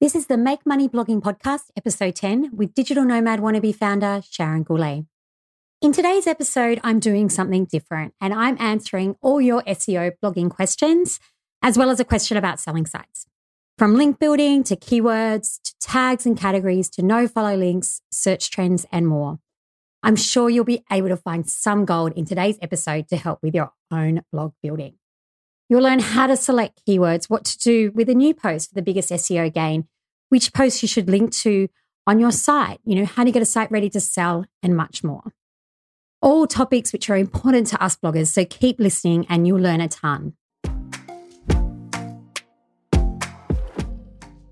This is the Make Money Blogging Podcast, episode 10, with digital nomad wannabe founder Sharon Gourlay. In today's episode, I'm doing something different and I'm answering all your SEO blogging questions, as well as a question about selling sites. From link building to keywords to tags and categories to no follow links, search trends, and more. I'm sure you'll be able to find some gold in today's episode to help with your own blog building. You'll learn how to select keywords, what to do with a new post for the biggest SEO gain, which posts you should link to on your site, you know, how to get a site ready to sell, and much more. All topics which are important to us bloggers, so keep listening and you'll learn a ton.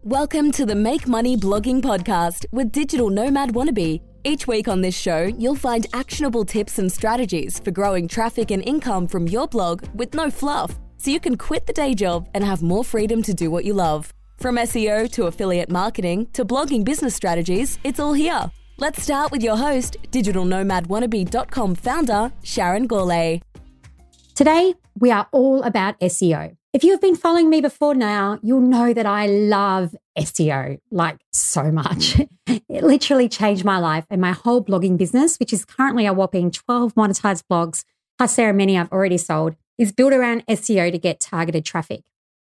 Welcome to the Make Money Blogging Podcast with Digital Nomad Wannabe. Each week on this show, you'll find actionable tips and strategies for growing traffic and income from your blog with no fluff so you can quit the day job and have more freedom to do what you love. From SEO to affiliate marketing to blogging business strategies, it's all here. Let's start with your host, digitalnomadwannabe.com founder, Sharon Gourlay. Today, we are all about SEO. If you've been following me before now, you'll know that I love SEO like so much. it literally changed my life and my whole blogging business, which is currently a whopping 12 monetized blogs, plus there are many I've already sold is built around SEO to get targeted traffic.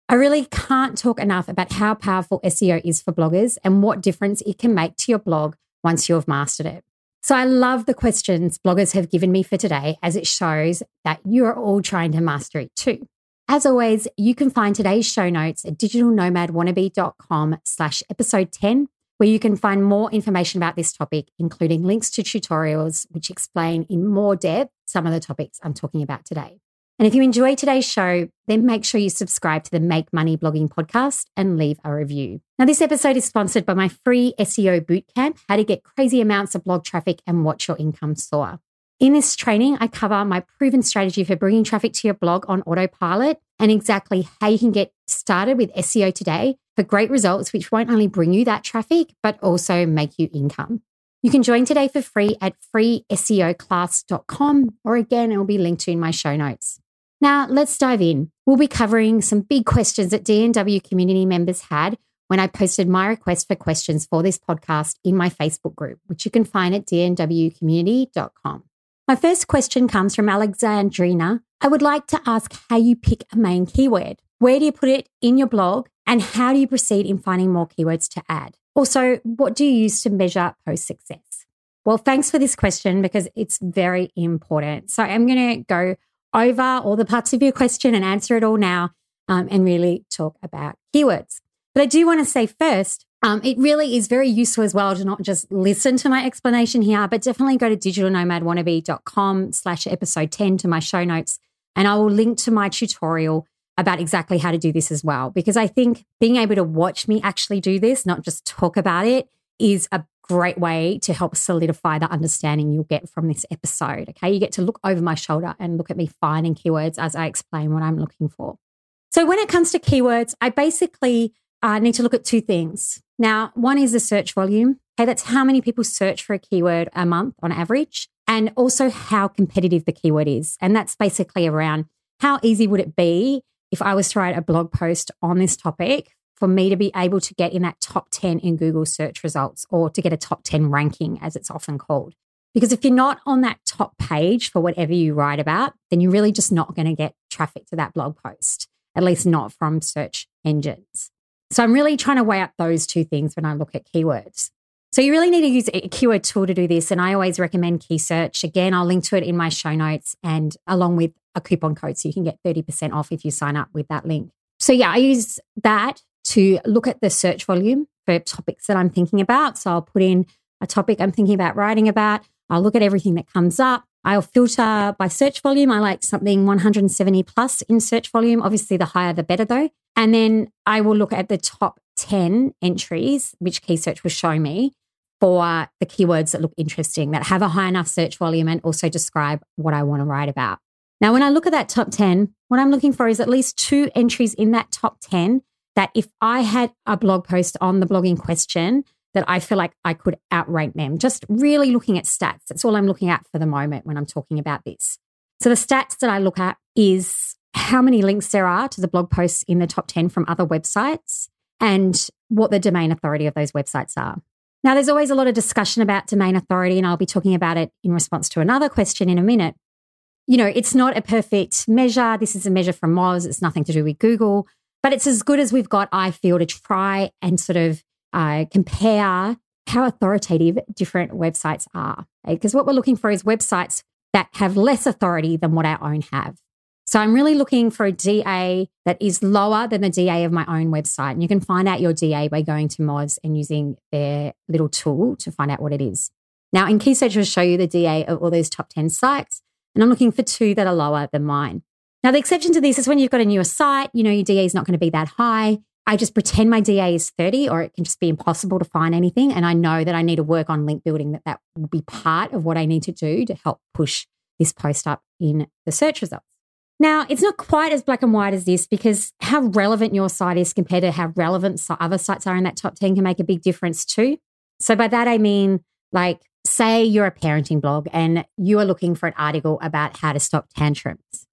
I really can't talk enough about how powerful SEO is for bloggers and what difference it can make to your blog once you've mastered it. So I love the questions bloggers have given me for today as it shows that you're all trying to master it too. As always, you can find today's show notes at digitalnomadwannabe.com slash episode 10, where you can find more information about this topic, including links to tutorials which explain in more depth some of the topics I'm talking about today. And if you enjoy today's show, then make sure you subscribe to the Make Money Blogging podcast and leave a review. Now, this episode is sponsored by my free SEO bootcamp, How to Get Crazy Amounts of Blog Traffic and Watch Your Income Soar. In this training, I cover my proven strategy for bringing traffic to your blog on autopilot and exactly how you can get started with SEO today for great results, which won't only bring you that traffic, but also make you income. You can join today for free at freeseoclass.com, or again, it will be linked to in my show notes. Now, let's dive in. We'll be covering some big questions that DNW community members had when I posted my request for questions for this podcast in my Facebook group, which you can find at dnwcommunity.com. My first question comes from Alexandrina. I would like to ask how you pick a main keyword. Where do you put it in your blog? And how do you proceed in finding more keywords to add? Also, what do you use to measure post success? Well, thanks for this question because it's very important. So I'm going to go over all the parts of your question and answer it all now um, and really talk about keywords. But I do want to say first, um, it really is very useful as well to not just listen to my explanation here, but definitely go to digitalnomadwannabe.com slash episode 10 to my show notes. And I will link to my tutorial about exactly how to do this as well. Because I think being able to watch me actually do this, not just talk about it, is a great way to help solidify the understanding you'll get from this episode. Okay. You get to look over my shoulder and look at me finding keywords as I explain what I'm looking for. So, when it comes to keywords, I basically uh, need to look at two things. Now, one is the search volume. Okay. That's how many people search for a keyword a month on average, and also how competitive the keyword is. And that's basically around how easy would it be if I was to write a blog post on this topic for me to be able to get in that top 10 in Google search results or to get a top 10 ranking, as it's often called. Because if you're not on that top page for whatever you write about, then you're really just not going to get traffic to that blog post, at least not from search engines. So I'm really trying to weigh up those two things when I look at keywords. So you really need to use a keyword tool to do this. And I always recommend Keysearch. Again, I'll link to it in my show notes and along with a coupon code. So you can get 30% off if you sign up with that link. So yeah, I use that to look at the search volume for topics that I'm thinking about. So I'll put in a topic I'm thinking about writing about. I'll look at everything that comes up. I'll filter by search volume. I like something 170 plus in search volume. Obviously, the higher the better, though. And then I will look at the top 10 entries, which Keysearch will show me for the keywords that look interesting, that have a high enough search volume and also describe what I want to write about. Now, when I look at that top 10, what I'm looking for is at least two entries in that top 10 that if I had a blog post on the blogging question, that I feel like I could outrank them. Just really looking at stats. That's all I'm looking at for the moment when I'm talking about this. So the stats that I look at is how many links there are to the blog posts in the top 10 from other websites, and what the domain authority of those websites are. Now, there's always a lot of discussion about domain authority, and I'll be talking about it in response to another question in a minute. You know, it's not a perfect measure. This is a measure from Moz. It's nothing to do with Google, but it's as good as we've got, I feel, to try and sort of uh, compare how authoritative different websites are. Because what we're looking for is websites that have less authority than what our own have. So I'm really looking for a DA that is lower than the DA of my own website. And you can find out your DA by going to Moz and using their little tool to find out what it is. Now, in Keysearch, will show you the DA of all those top 10 sites. And I'm looking for two that are lower than mine. Now, the exception to this is when you've got a newer site, you know, your DA is not going to be that high. I just pretend my DA is 30 or it can just be impossible to find anything. And I know that I need to work on link building, that that will be part of what I need to do to help push this post up in the search results. Now, it's not quite as black and white as this because how relevant your site is compared to how relevant other sites are in that top 10 can make a big difference too. So, by that, I mean, like, say you're a parenting blog and you are looking for an article about how to stop tantrums.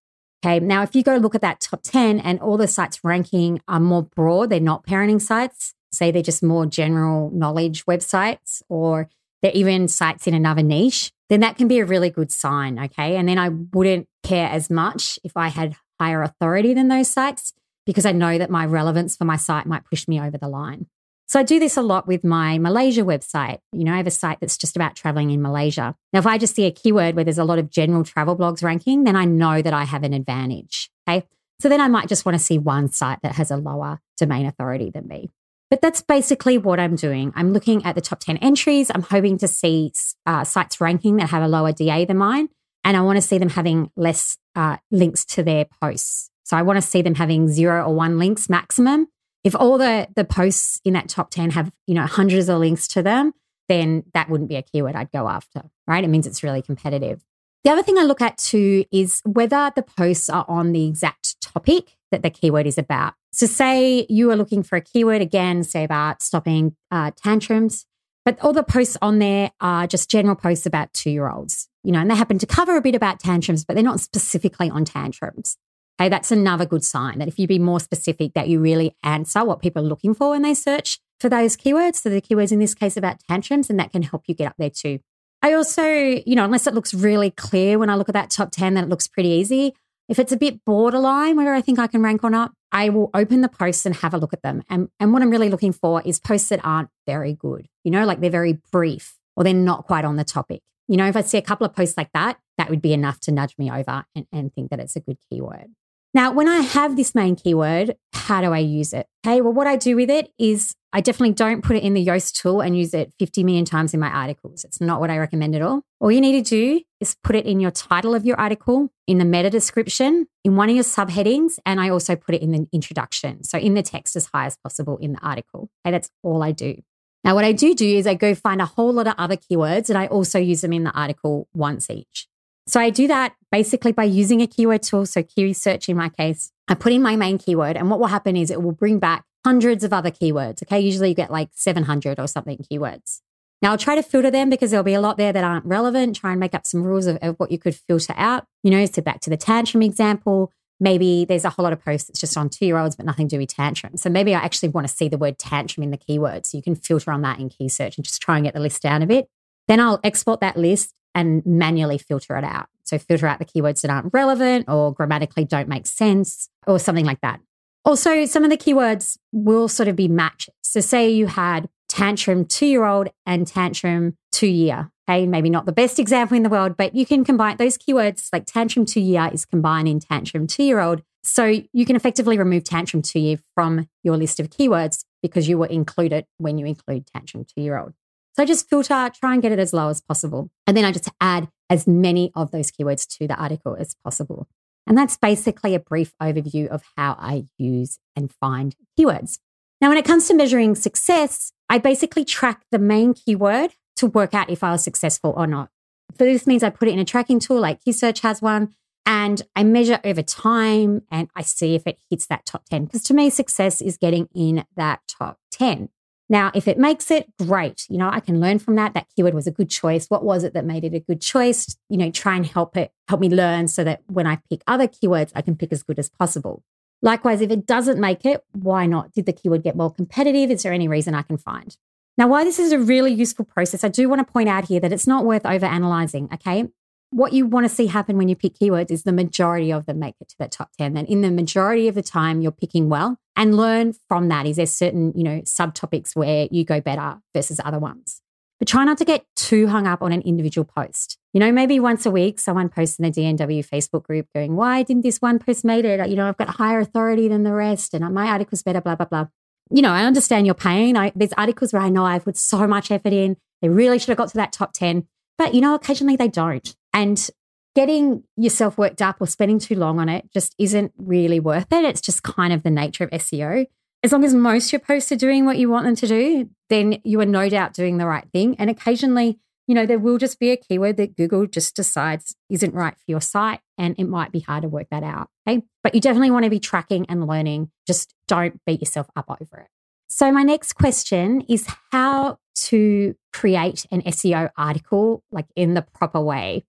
Okay. Now, if you go look at that top 10 and all the sites ranking are more broad, they're not parenting sites, say they're just more general knowledge websites or they're even sites in another niche, then that can be a really good sign. Okay. And then I wouldn't care as much if I had higher authority than those sites because I know that my relevance for my site might push me over the line. So I do this a lot with my Malaysia website. You know, I have a site that's just about traveling in Malaysia. Now, if I just see a keyword where there's a lot of general travel blogs ranking, then I know that I have an advantage. Okay. So then I might just want to see one site that has a lower domain authority than me. But that's basically what I'm doing. I'm looking at the top 10 entries. I'm hoping to see uh, sites ranking that have a lower DA than mine. And I want to see them having less uh, links to their posts. So I want to see them having zero or one links maximum. If all the, the posts in that top 10 have, you know, hundreds of links to them, then that wouldn't be a keyword I'd go after, right? It means it's really competitive. The other thing I look at too is whether the posts are on the exact topic that the keyword is about. So, say you are looking for a keyword again, say about stopping uh, tantrums, but all the posts on there are just general posts about two year olds, you know, and they happen to cover a bit about tantrums, but they're not specifically on tantrums. Okay, that's another good sign that if you be more specific, that you really answer what people are looking for when they search for those keywords. So, the keywords in this case about tantrums, and that can help you get up there too. I also, you know, unless it looks really clear when I look at that top 10, then it looks pretty easy. If it's a bit borderline whether I think I can rank or not, I will open the posts and have a look at them. And, and what I'm really looking for is posts that aren't very good, you know, like they're very brief or they're not quite on the topic. You know, if I see a couple of posts like that, that would be enough to nudge me over and, and think that it's a good keyword. Now, when I have this main keyword, how do I use it? Okay, well, what I do with it is I definitely don't put it in the Yoast tool and use it 50 million times in my articles. It's not what I recommend at all. All you need to do is put it in your title of your article, in the meta description, in one of your subheadings, and I also put it in the introduction. So in the text as high as possible in the article. Okay, that's all I do. Now, what I do do is I go find a whole lot of other keywords and I also use them in the article once each. So I do that basically by using a keyword tool. So Keysearch in my case, I put in my main keyword and what will happen is it will bring back hundreds of other keywords. Okay. Usually you get like 700 or something keywords. Now I'll try to filter them because there'll be a lot there that aren't relevant. Try and make up some rules of, of what you could filter out. You know, so back to the tantrum example, maybe there's a whole lot of posts that's just on two year olds, but nothing to do with tantrum. So maybe I actually want to see the word tantrum in the keyword. So you can filter on that in Keysearch and just try and get the list down a bit. Then I'll export that list and manually filter it out. So filter out the keywords that aren't relevant or grammatically don't make sense or something like that. Also, some of the keywords will sort of be matched. So say you had tantrum two year old and tantrum two year. Okay, maybe not the best example in the world, but you can combine those keywords like tantrum two year is combined in tantrum two year old. So you can effectively remove tantrum two year from your list of keywords because you will include it when you include tantrum two year old. So I just filter, try and get it as low as possible. And then I just add as many of those keywords to the article as possible. And that's basically a brief overview of how I use and find keywords. Now, when it comes to measuring success, I basically track the main keyword to work out if I was successful or not. So this means I put it in a tracking tool like Keysearch has one, and I measure over time and I see if it hits that top 10. Because to me, success is getting in that top 10. Now, if it makes it, great. You know, I can learn from that. That keyword was a good choice. What was it that made it a good choice? You know, try and help it, help me learn so that when I pick other keywords, I can pick as good as possible. Likewise, if it doesn't make it, why not? Did the keyword get more competitive? Is there any reason I can find? Now, why this is a really useful process, I do want to point out here that it's not worth over analyzing, okay? What you want to see happen when you pick keywords is the majority of them make it to that top 10. Then in the majority of the time you're picking well and learn from that. Is there certain, you know, subtopics where you go better versus other ones? But try not to get too hung up on an individual post. You know, maybe once a week someone posts in the DNW Facebook group going, why didn't this one post made it? You know, I've got higher authority than the rest and my article's better, blah, blah, blah you know, I understand your pain. I, there's articles where I know I've put so much effort in. They really should have got to that top 10. But, you know, occasionally they don't. And getting yourself worked up or spending too long on it just isn't really worth it. It's just kind of the nature of SEO. As long as most of your posts are doing what you want them to do, then you are no doubt doing the right thing. And occasionally, you know, there will just be a keyword that Google just decides isn't right for your site. And it might be hard to work that out. Okay. But you definitely want to be tracking and learning. Just don't beat yourself up over it. So, my next question is how to create an SEO article like in the proper way.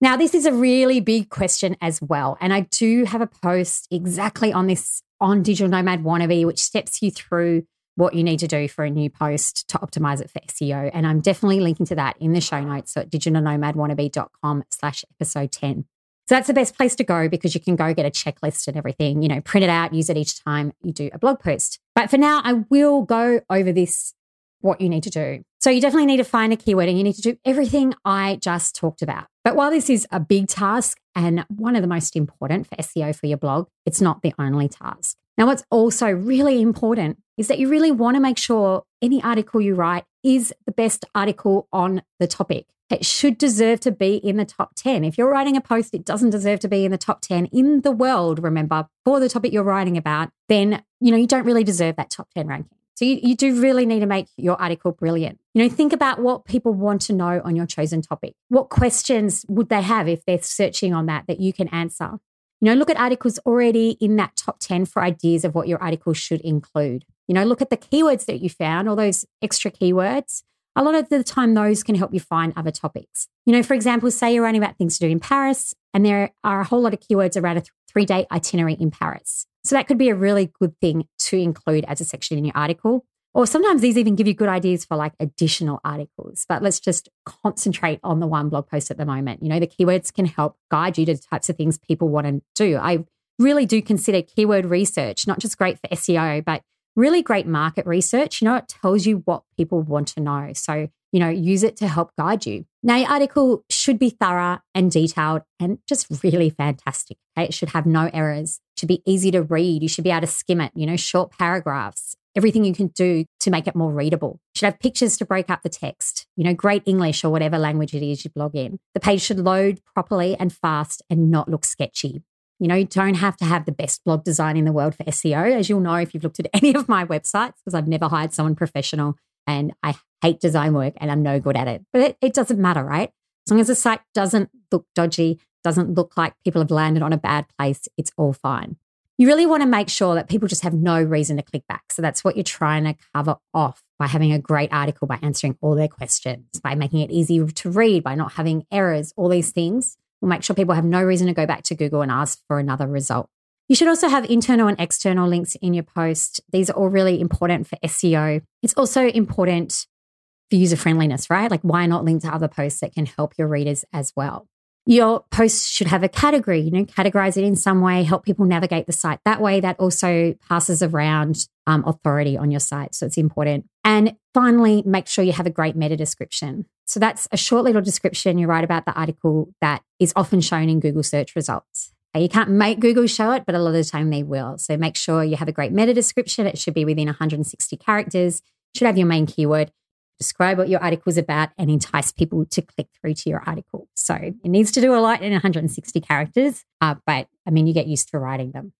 Now, this is a really big question as well. And I do have a post exactly on this on Digital Nomad Wannabe, which steps you through what you need to do for a new post to optimize it for SEO. And I'm definitely linking to that in the show notes at digitalnomadwannabe.com slash episode 10. So that's the best place to go because you can go get a checklist and everything, you know, print it out, use it each time you do a blog post. But for now, I will go over this, what you need to do. So you definitely need to find a keyword and you need to do everything I just talked about. But while this is a big task and one of the most important for SEO for your blog, it's not the only task. Now, what's also really important is that you really want to make sure any article you write is the best article on the topic. It should deserve to be in the top 10. If you're writing a post, it doesn't deserve to be in the top 10 in the world, remember, for the topic you're writing about, then, you know, you don't really deserve that top 10 ranking. So you, you do really need to make your article brilliant. You know, think about what people want to know on your chosen topic. What questions would they have if they're searching on that that you can answer? You know, look at articles already in that top 10 for ideas of what your article should include. You know, look at the keywords that you found, all those extra keywords. A lot of the time, those can help you find other topics. You know, for example, say you're writing about things to do in Paris, and there are a whole lot of keywords around a th- three day itinerary in Paris. So that could be a really good thing to include as a section in your article. Or sometimes these even give you good ideas for like additional articles. But let's just concentrate on the one blog post at the moment. You know, the keywords can help guide you to the types of things people want to do. I really do consider keyword research not just great for SEO, but really great market research. You know, it tells you what people want to know. So, you know, use it to help guide you. Now, your article should be thorough and detailed and just really fantastic. Okay? It should have no errors, it should be easy to read. You should be able to skim it, you know, short paragraphs everything you can do to make it more readable. You should have pictures to break up the text, you know, great English or whatever language it is you blog in. The page should load properly and fast and not look sketchy. You know, you don't have to have the best blog design in the world for SEO, as you'll know if you've looked at any of my websites, because I've never hired someone professional and I hate design work and I'm no good at it. But it, it doesn't matter, right? As long as the site doesn't look dodgy, doesn't look like people have landed on a bad place, it's all fine you really want to make sure that people just have no reason to click back. So that's what you're trying to cover off by having a great article, by answering all their questions, by making it easy to read, by not having errors, all these things will make sure people have no reason to go back to Google and ask for another result. You should also have internal and external links in your post. These are all really important for SEO. It's also important for user friendliness, right? Like, why not link to other posts that can help your readers as well? Your post should have a category, you know, categorize it in some way, help people navigate the site that way. That also passes around um, authority on your site. So it's important. And finally, make sure you have a great meta description. So that's a short little description you write about the article that is often shown in Google search results. You can't make Google show it, but a lot of the time they will. So make sure you have a great meta description. It should be within 160 characters. should have your main keyword describe what your article is about and entice people to click through to your article. So it needs to do a lot in 160 characters, uh, but I mean, you get used to writing them.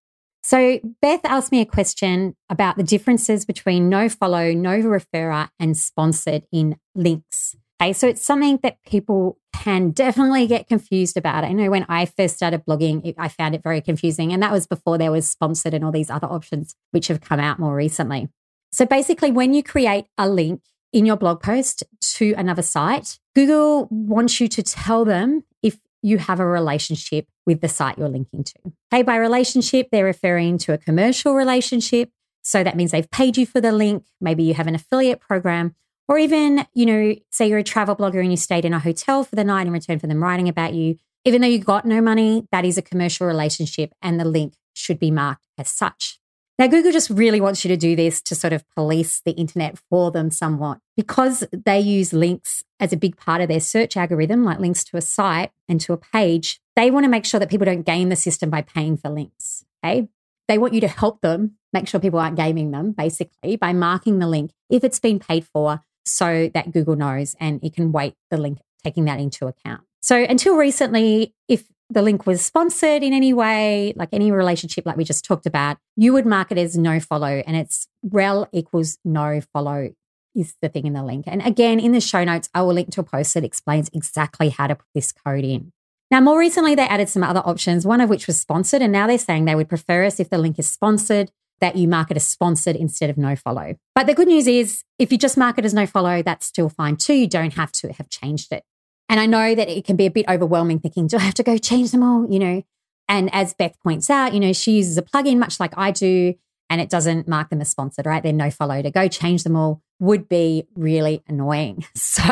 So Beth asked me a question about the differences between no follow, no referrer, and sponsored in links. Okay, so it's something that people can definitely get confused about. I know when I first started blogging, it, I found it very confusing, and that was before there was sponsored and all these other options which have come out more recently. So basically, when you create a link, in your blog post to another site, Google wants you to tell them if you have a relationship with the site you're linking to. Okay, by relationship, they're referring to a commercial relationship. So that means they've paid you for the link. Maybe you have an affiliate program, or even, you know, say you're a travel blogger and you stayed in a hotel for the night in return for them writing about you. Even though you got no money, that is a commercial relationship and the link should be marked as such. Now, Google just really wants you to do this to sort of police the internet for them somewhat because they use links as a big part of their search algorithm, like links to a site and to a page. They want to make sure that people don't game the system by paying for links. Okay. They want you to help them make sure people aren't gaming them, basically, by marking the link if it's been paid for so that Google knows and it can weight the link, taking that into account. So until recently, if the link was sponsored in any way, like any relationship like we just talked about, you would mark it as no follow and it's rel equals no follow is the thing in the link. And again, in the show notes, I will link to a post that explains exactly how to put this code in. Now, more recently, they added some other options, one of which was sponsored. And now they're saying they would prefer us if the link is sponsored, that you mark it as sponsored instead of no follow. But the good news is, if you just mark it as no follow, that's still fine too. You don't have to have changed it. And I know that it can be a bit overwhelming thinking, do I have to go change them all? You know, and as Beth points out, you know, she uses a plugin much like I do, and it doesn't mark them as sponsored, right? They're no follow. To go change them all would be really annoying. So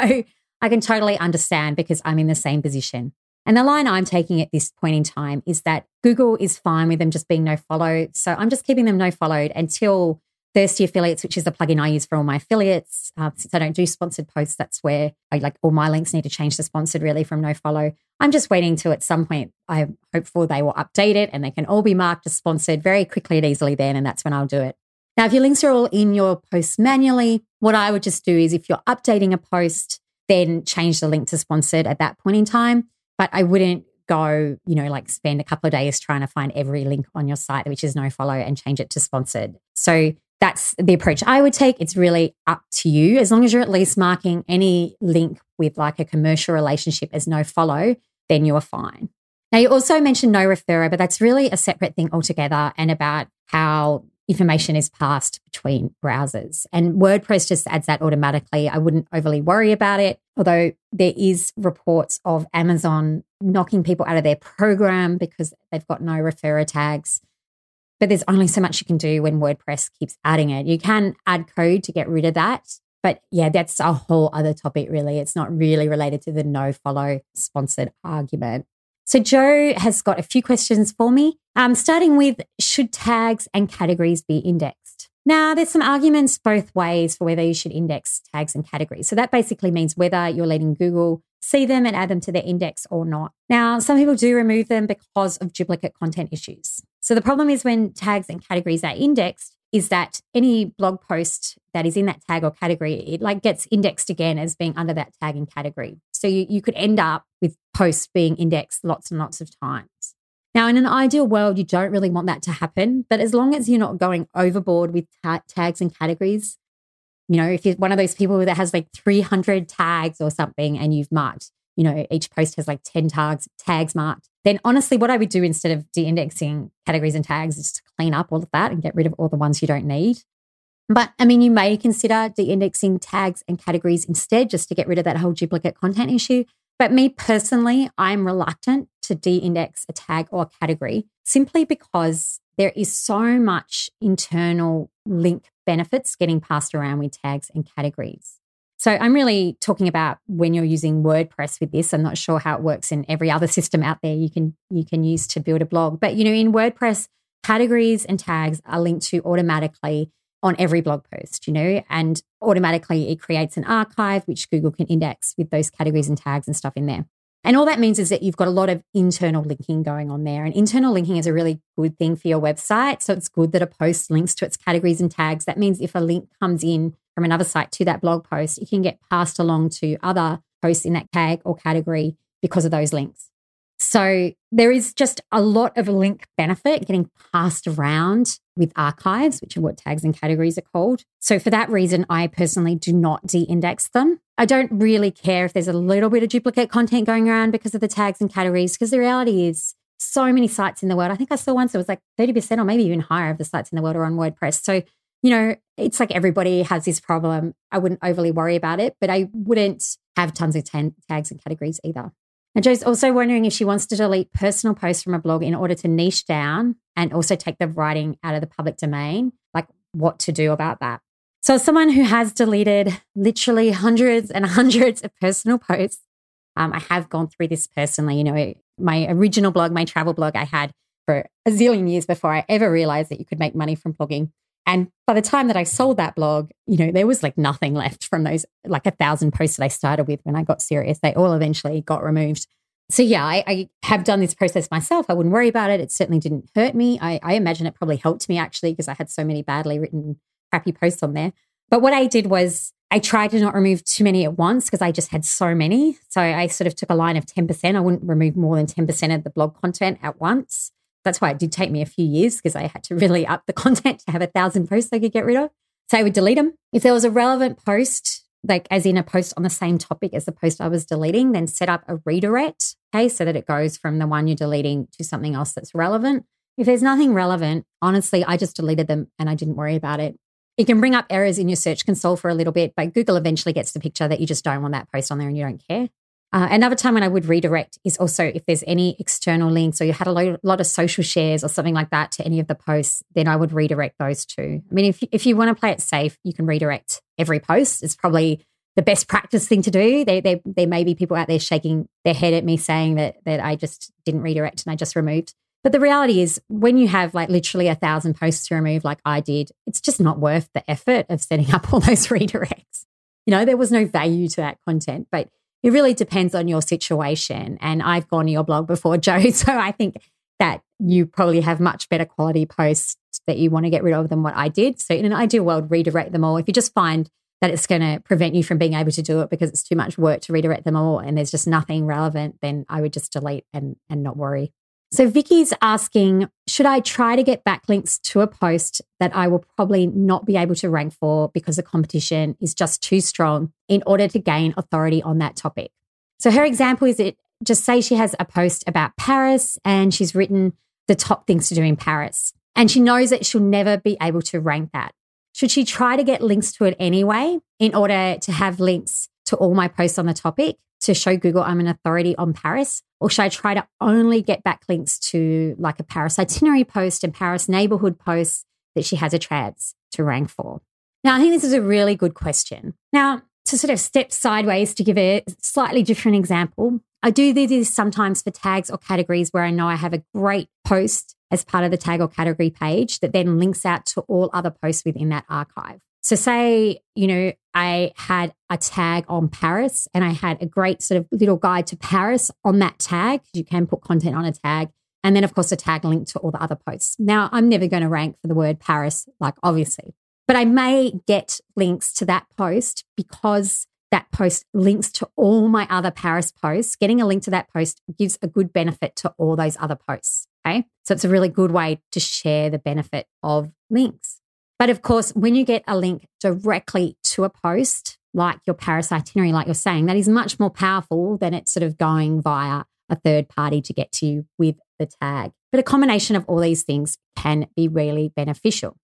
I can totally understand because I'm in the same position. And the line I'm taking at this point in time is that Google is fine with them just being no follow. So I'm just keeping them no followed until Thirsty Affiliates, which is the plugin I use for all my affiliates. Uh, since I don't do sponsored posts, that's where I like all my links need to change to sponsored really from no follow. I'm just waiting to at some point, I'm hopeful they will update it and they can all be marked as sponsored very quickly and easily then. And that's when I'll do it. Now, if your links are all in your posts manually, what I would just do is if you're updating a post, then change the link to sponsored at that point in time. But I wouldn't go, you know, like spend a couple of days trying to find every link on your site, which is no follow, and change it to sponsored. So that's the approach I would take. It's really up to you. As long as you're at least marking any link with like a commercial relationship as no follow, then you're fine. Now, you also mentioned no referrer, but that's really a separate thing altogether and about how information is passed between browsers. And WordPress just adds that automatically. I wouldn't overly worry about it, although there is reports of Amazon knocking people out of their program because they've got no referrer tags but there's only so much you can do when WordPress keeps adding it. You can add code to get rid of that. But yeah, that's a whole other topic, really. It's not really related to the no follow sponsored argument. So, Joe has got a few questions for me, um, starting with should tags and categories be indexed? Now, there's some arguments both ways for whether you should index tags and categories. So, that basically means whether you're letting Google see them and add them to their index or not. Now, some people do remove them because of duplicate content issues. So the problem is when tags and categories are indexed is that any blog post that is in that tag or category, it like gets indexed again as being under that tag and category. So you, you could end up with posts being indexed lots and lots of times. Now, in an ideal world, you don't really want that to happen. But as long as you're not going overboard with ta- tags and categories, you know, if you're one of those people that has like 300 tags or something and you've marked, you know, each post has like 10 tags, tags marked, then honestly, what I would do instead of de indexing categories and tags is to clean up all of that and get rid of all the ones you don't need. But I mean, you may consider de indexing tags and categories instead just to get rid of that whole duplicate content issue. But me personally, I'm reluctant to de index a tag or a category simply because there is so much internal link benefits getting passed around with tags and categories. So I'm really talking about when you're using WordPress with this. I'm not sure how it works in every other system out there you can you can use to build a blog. But you know, in WordPress, categories and tags are linked to automatically on every blog post, you know, and automatically it creates an archive which Google can index with those categories and tags and stuff in there. And all that means is that you've got a lot of internal linking going on there. And internal linking is a really good thing for your website. So it's good that a post links to its categories and tags. That means if a link comes in from another site to that blog post, it can get passed along to other posts in that tag or category because of those links. So there is just a lot of link benefit getting passed around with archives, which are what tags and categories are called. So for that reason, I personally do not de index them. I don't really care if there's a little bit of duplicate content going around because of the tags and categories, because the reality is so many sites in the world. I think I saw once it was like 30% or maybe even higher of the sites in the world are on WordPress. So, you know, it's like everybody has this problem. I wouldn't overly worry about it, but I wouldn't have tons of t- tags and categories either. And Joe's also wondering if she wants to delete personal posts from a blog in order to niche down and also take the writing out of the public domain, like what to do about that. So, as someone who has deleted literally hundreds and hundreds of personal posts, um, I have gone through this personally. You know, my original blog, my travel blog, I had for a zillion years before I ever realized that you could make money from blogging. And by the time that I sold that blog, you know, there was like nothing left from those like a thousand posts that I started with when I got serious. They all eventually got removed. So yeah, I, I have done this process myself. I wouldn't worry about it. It certainly didn't hurt me. I, I imagine it probably helped me actually because I had so many badly written, crappy posts on there. But what I did was I tried to not remove too many at once because I just had so many. So I sort of took a line of 10%. I wouldn't remove more than 10% of the blog content at once. That's why it did take me a few years because I had to really up the content to have a thousand posts I could get rid of. So I would delete them. If there was a relevant post, like as in a post on the same topic as the post I was deleting, then set up a redirect, okay, so that it goes from the one you're deleting to something else that's relevant. If there's nothing relevant, honestly, I just deleted them and I didn't worry about it. It can bring up errors in your search console for a little bit, but Google eventually gets the picture that you just don't want that post on there and you don't care. Uh, another time when I would redirect is also if there's any external links or you had a lo- lot of social shares or something like that to any of the posts, then I would redirect those too. I mean, if, if you want to play it safe, you can redirect every post. It's probably the best practice thing to do. There, there, there may be people out there shaking their head at me saying that, that I just didn't redirect and I just removed. But the reality is, when you have like literally a thousand posts to remove, like I did, it's just not worth the effort of setting up all those redirects. You know, there was no value to that content, but it really depends on your situation. And I've gone to your blog before, Joe. So I think that you probably have much better quality posts that you want to get rid of than what I did. So in an ideal world, redirect them all. If you just find that it's going to prevent you from being able to do it because it's too much work to redirect them all and there's just nothing relevant, then I would just delete and, and not worry. So Vicky's asking, should I try to get backlinks to a post that I will probably not be able to rank for because the competition is just too strong in order to gain authority on that topic? So her example is it just say she has a post about Paris and she's written the top things to do in Paris and she knows that she'll never be able to rank that. Should she try to get links to it anyway in order to have links to all my posts on the topic to show Google I'm an authority on Paris? Or should I try to only get backlinks to like a Paris itinerary post and Paris neighborhood posts that she has a chance to rank for? Now, I think this is a really good question. Now, to sort of step sideways to give a slightly different example, I do this sometimes for tags or categories where I know I have a great post as part of the tag or category page that then links out to all other posts within that archive. So, say, you know, I had a tag on Paris and I had a great sort of little guide to Paris on that tag. You can put content on a tag. And then, of course, a tag link to all the other posts. Now, I'm never going to rank for the word Paris, like obviously, but I may get links to that post because that post links to all my other Paris posts. Getting a link to that post gives a good benefit to all those other posts. Okay. So it's a really good way to share the benefit of links. But of course, when you get a link directly to a post, like your Paris itinerary, like you're saying, that is much more powerful than it sort of going via a third party to get to you with the tag. But a combination of all these things can be really beneficial.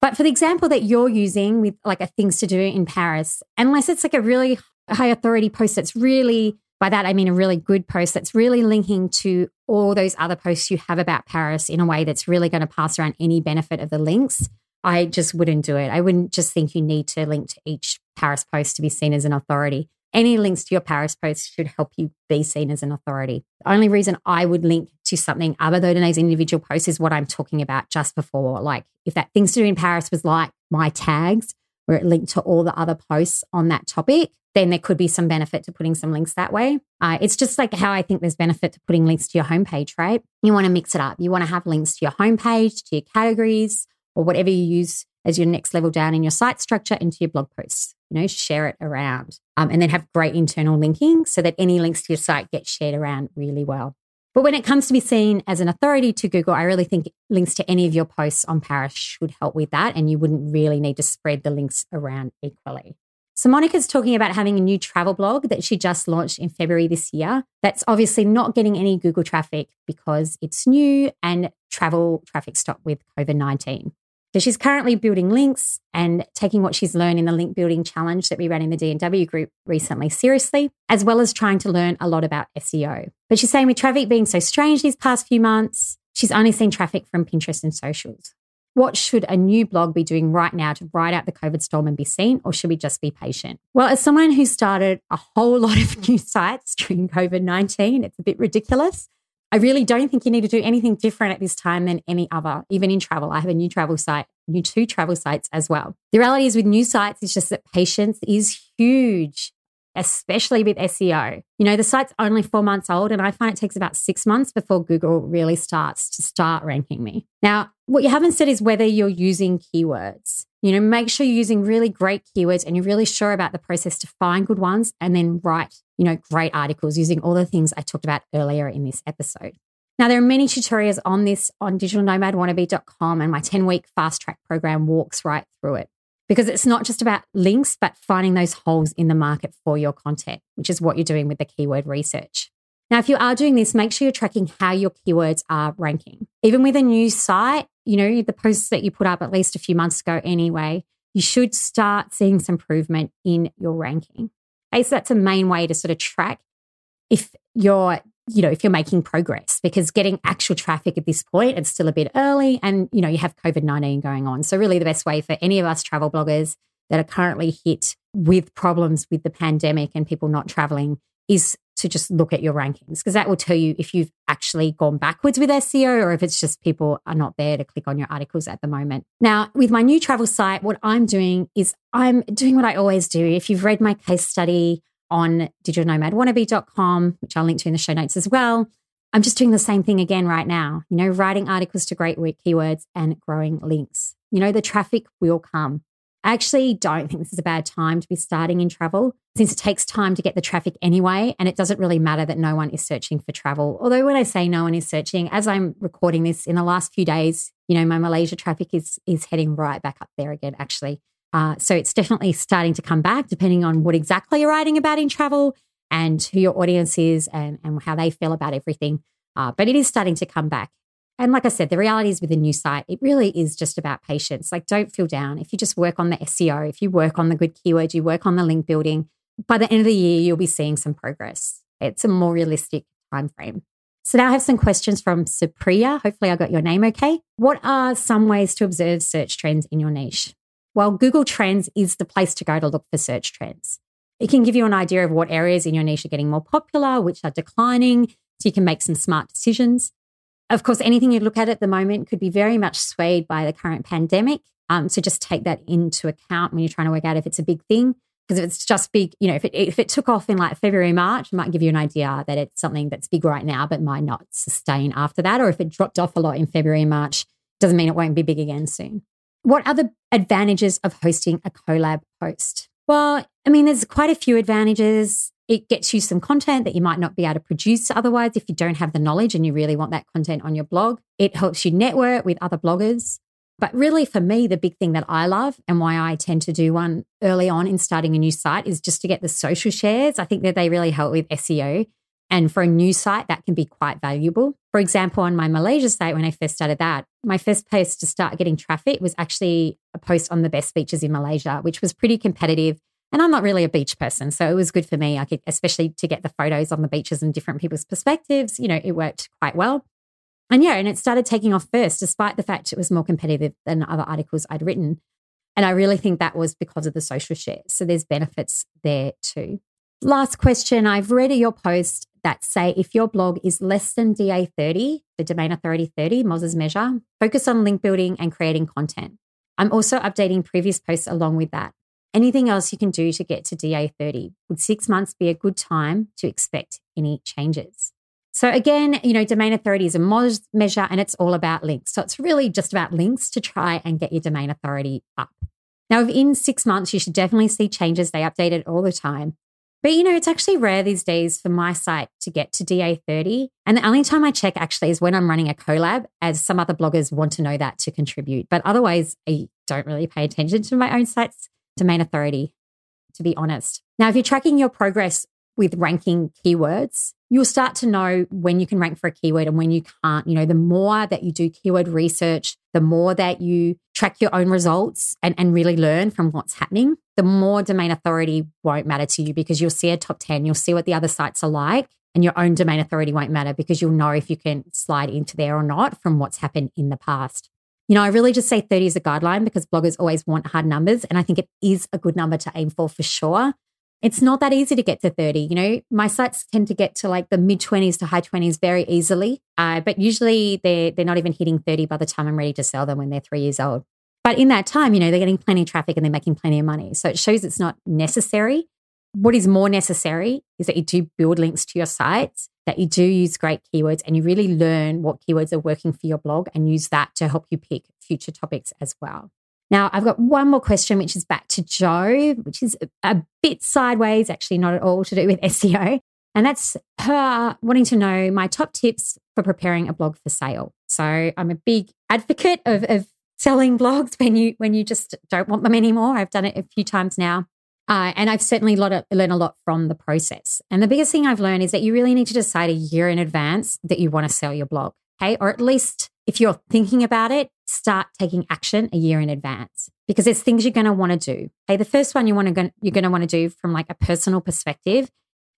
But for the example that you're using with like a things to do in Paris, unless it's like a really high authority post that's really, by that I mean a really good post that's really linking to all those other posts you have about Paris in a way that's really going to pass around any benefit of the links, I just wouldn't do it. I wouldn't just think you need to link to each Paris post to be seen as an authority. Any links to your Paris post should help you be seen as an authority. The only reason I would link to something other than those individual posts is what I'm talking about just before. Like if that things to do in Paris was like my tags, where it linked to all the other posts on that topic, then there could be some benefit to putting some links that way. Uh, it's just like how I think there's benefit to putting links to your homepage, right? You want to mix it up. You want to have links to your homepage, to your categories, or whatever you use as your next level down in your site structure into your blog posts. You know, share it around um, and then have great internal linking so that any links to your site get shared around really well. But when it comes to be seen as an authority to Google, I really think links to any of your posts on Paris should help with that. And you wouldn't really need to spread the links around equally. So, Monica's talking about having a new travel blog that she just launched in February this year. That's obviously not getting any Google traffic because it's new and travel traffic stopped with COVID 19. So she's currently building links and taking what she's learned in the link building challenge that we ran in the DNW group recently seriously, as well as trying to learn a lot about SEO. But she's saying with traffic being so strange these past few months, she's only seen traffic from Pinterest and socials. What should a new blog be doing right now to ride out the COVID storm and be seen, or should we just be patient? Well, as someone who started a whole lot of new sites during COVID 19, it's a bit ridiculous. I really don't think you need to do anything different at this time than any other, even in travel. I have a new travel site, new two travel sites as well. The reality is with new sites, it's just that patience is huge, especially with SEO. You know, the site's only four months old, and I find it takes about six months before Google really starts to start ranking me. Now, what you haven't said is whether you're using keywords. You know, make sure you're using really great keywords and you're really sure about the process to find good ones and then write, you know, great articles using all the things I talked about earlier in this episode. Now, there are many tutorials on this on digitalnomadwannabe.com, and my 10 week fast track program walks right through it because it's not just about links, but finding those holes in the market for your content, which is what you're doing with the keyword research. Now, if you are doing this, make sure you're tracking how your keywords are ranking. Even with a new site, you know, the posts that you put up at least a few months ago anyway, you should start seeing some improvement in your ranking. Okay, so that's a main way to sort of track if you're, you know, if you're making progress because getting actual traffic at this point, it's still a bit early and, you know, you have COVID 19 going on. So, really, the best way for any of us travel bloggers that are currently hit with problems with the pandemic and people not traveling is to just look at your rankings because that will tell you if you've actually gone backwards with SEO or if it's just people are not there to click on your articles at the moment. Now, with my new travel site, what I'm doing is I'm doing what I always do. If you've read my case study on digitalnomadwannabe.com, which I'll link to in the show notes as well, I'm just doing the same thing again right now. You know, writing articles to great keywords and growing links. You know, the traffic will come. I actually don't think this is a bad time to be starting in travel since it takes time to get the traffic anyway. And it doesn't really matter that no one is searching for travel. Although, when I say no one is searching, as I'm recording this in the last few days, you know, my Malaysia traffic is, is heading right back up there again, actually. Uh, so it's definitely starting to come back depending on what exactly you're writing about in travel and who your audience is and, and how they feel about everything. Uh, but it is starting to come back. And like I said, the reality is with a new site, it really is just about patience. Like, don't feel down. If you just work on the SEO, if you work on the good keywords, you work on the link building, by the end of the year, you'll be seeing some progress. It's a more realistic time frame. So now I have some questions from Supriya. Hopefully, I got your name okay. What are some ways to observe search trends in your niche? Well, Google Trends is the place to go to look for search trends. It can give you an idea of what areas in your niche are getting more popular, which are declining, so you can make some smart decisions. Of course, anything you look at at the moment could be very much swayed by the current pandemic. Um, so just take that into account when you're trying to work out if it's a big thing. Because if it's just big, you know, if it, if it took off in like February, March, it might give you an idea that it's something that's big right now, but might not sustain after that. Or if it dropped off a lot in February March, doesn't mean it won't be big again soon. What are the advantages of hosting a collab post? Well, I mean, there's quite a few advantages it gets you some content that you might not be able to produce otherwise if you don't have the knowledge and you really want that content on your blog. It helps you network with other bloggers. But really, for me, the big thing that I love and why I tend to do one early on in starting a new site is just to get the social shares. I think that they really help with SEO. And for a new site, that can be quite valuable. For example, on my Malaysia site, when I first started that, my first post to start getting traffic was actually a post on the best beaches in Malaysia, which was pretty competitive. And I'm not really a beach person. So it was good for me. I could, especially to get the photos on the beaches and different people's perspectives, you know, it worked quite well. And yeah, and it started taking off first, despite the fact it was more competitive than other articles I'd written. And I really think that was because of the social shares. So there's benefits there too. Last question I've read your post that say if your blog is less than DA30, the Domain Authority 30, Moz's measure, focus on link building and creating content. I'm also updating previous posts along with that anything else you can do to get to DA30? Would six months be a good time to expect any changes? So again, you know, domain authority is a Moz measure and it's all about links. So it's really just about links to try and get your domain authority up. Now, within six months, you should definitely see changes. They update it all the time. But you know, it's actually rare these days for my site to get to DA30. And the only time I check actually is when I'm running a collab, as some other bloggers want to know that to contribute. But otherwise, I don't really pay attention to my own site's domain authority, to be honest. Now, if you're tracking your progress with ranking keywords, you'll start to know when you can rank for a keyword and when you can't. You know, the more that you do keyword research, the more that you track your own results and, and really learn from what's happening, the more domain authority won't matter to you because you'll see a top 10, you'll see what the other sites are like, and your own domain authority won't matter because you'll know if you can slide into there or not from what's happened in the past. You know, I really just say 30 is a guideline because bloggers always want hard numbers. And I think it is a good number to aim for for sure. It's not that easy to get to 30. You know, my sites tend to get to like the mid 20s to high 20s very easily. Uh, but usually they're, they're not even hitting 30 by the time I'm ready to sell them when they're three years old. But in that time, you know, they're getting plenty of traffic and they're making plenty of money. So it shows it's not necessary. What is more necessary is that you do build links to your sites that you do use great keywords and you really learn what keywords are working for your blog and use that to help you pick future topics as well. Now, I've got one more question, which is back to Joe, which is a bit sideways, actually, not at all to do with SEO. And that's her wanting to know my top tips for preparing a blog for sale. So I'm a big advocate of, of selling blogs when you when you just don't want them anymore. I've done it a few times now. Uh, and I've certainly learned a lot from the process. And the biggest thing I've learned is that you really need to decide a year in advance that you want to sell your blog. Okay. Or at least if you're thinking about it, start taking action a year in advance because there's things you're going to want to do. Okay. The first one you want to, you're going to want to do from like a personal perspective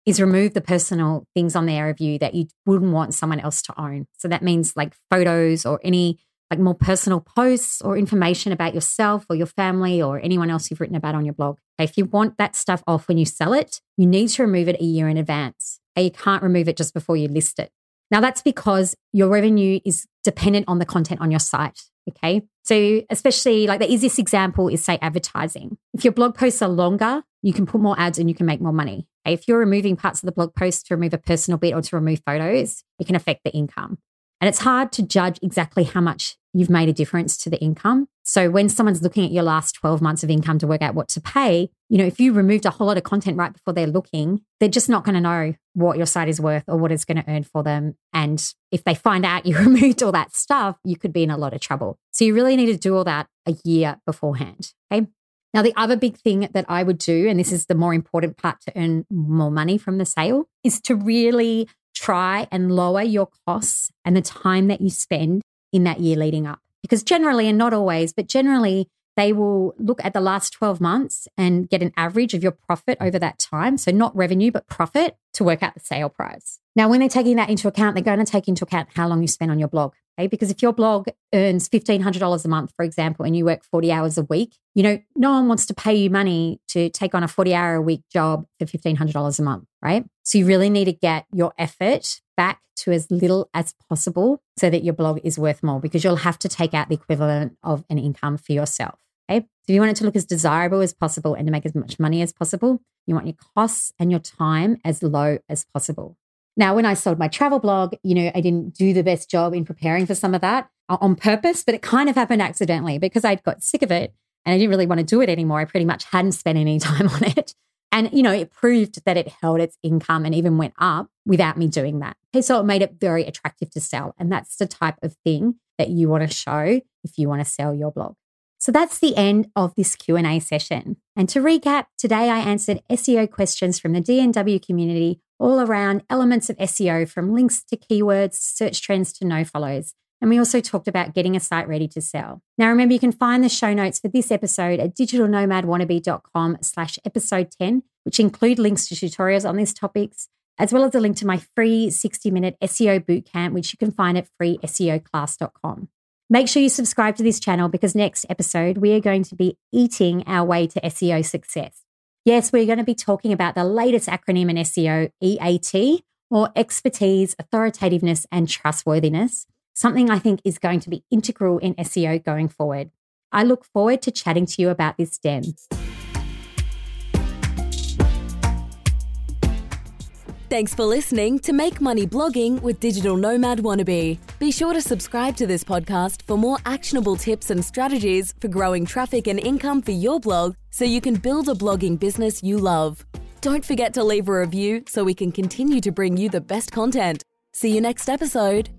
is remove the personal things on there of you that you wouldn't want someone else to own. So that means like photos or any like more personal posts or information about yourself or your family or anyone else you've written about on your blog. If you want that stuff off when you sell it, you need to remove it a year in advance. You can't remove it just before you list it. Now, that's because your revenue is dependent on the content on your site. Okay. So, especially like the easiest example is, say, advertising. If your blog posts are longer, you can put more ads and you can make more money. If you're removing parts of the blog post to remove a personal bit or to remove photos, it can affect the income. And it's hard to judge exactly how much you've made a difference to the income. So when someone's looking at your last 12 months of income to work out what to pay, you know, if you removed a whole lot of content right before they're looking, they're just not going to know what your site is worth or what it's going to earn for them. And if they find out you removed all that stuff, you could be in a lot of trouble. So you really need to do all that a year beforehand. Okay. Now, the other big thing that I would do, and this is the more important part to earn more money from the sale, is to really try and lower your costs and the time that you spend in that year leading up. Because generally, and not always, but generally, they will look at the last 12 months and get an average of your profit over that time. So, not revenue, but profit to work out the sale price. Now, when they're taking that into account, they're going to take into account how long you spend on your blog. Okay? Because if your blog earns $1,500 a month, for example, and you work 40 hours a week, you know, no one wants to pay you money to take on a 40 hour a week job for $1,500 a month, right? So, you really need to get your effort back to as little as possible so that your blog is worth more because you'll have to take out the equivalent of an income for yourself. Okay. So if you want it to look as desirable as possible and to make as much money as possible, you want your costs and your time as low as possible. Now, when I sold my travel blog, you know, I didn't do the best job in preparing for some of that on purpose, but it kind of happened accidentally because I'd got sick of it and I didn't really want to do it anymore. I pretty much hadn't spent any time on it. And, you know, it proved that it held its income and even went up without me doing that. Okay, so it made it very attractive to sell. And that's the type of thing that you want to show if you want to sell your blog. So that's the end of this Q&A session. And to recap, today I answered SEO questions from the DNW community all around elements of SEO from links to keywords, search trends to no follows. And we also talked about getting a site ready to sell. Now, remember, you can find the show notes for this episode at digitalnomadwannabe.com slash episode 10, which include links to tutorials on these topics, as well as a link to my free 60 minute SEO bootcamp, which you can find at freeseoclass.com. Make sure you subscribe to this channel because next episode, we are going to be eating our way to SEO success. Yes, we're going to be talking about the latest acronym in SEO, EAT, or expertise, authoritativeness, and trustworthiness something I think is going to be integral in SEO going forward. I look forward to chatting to you about this Den. Thanks for listening to Make Money Blogging with Digital Nomad Wannabe. Be sure to subscribe to this podcast for more actionable tips and strategies for growing traffic and income for your blog so you can build a blogging business you love. Don't forget to leave a review so we can continue to bring you the best content. See you next episode.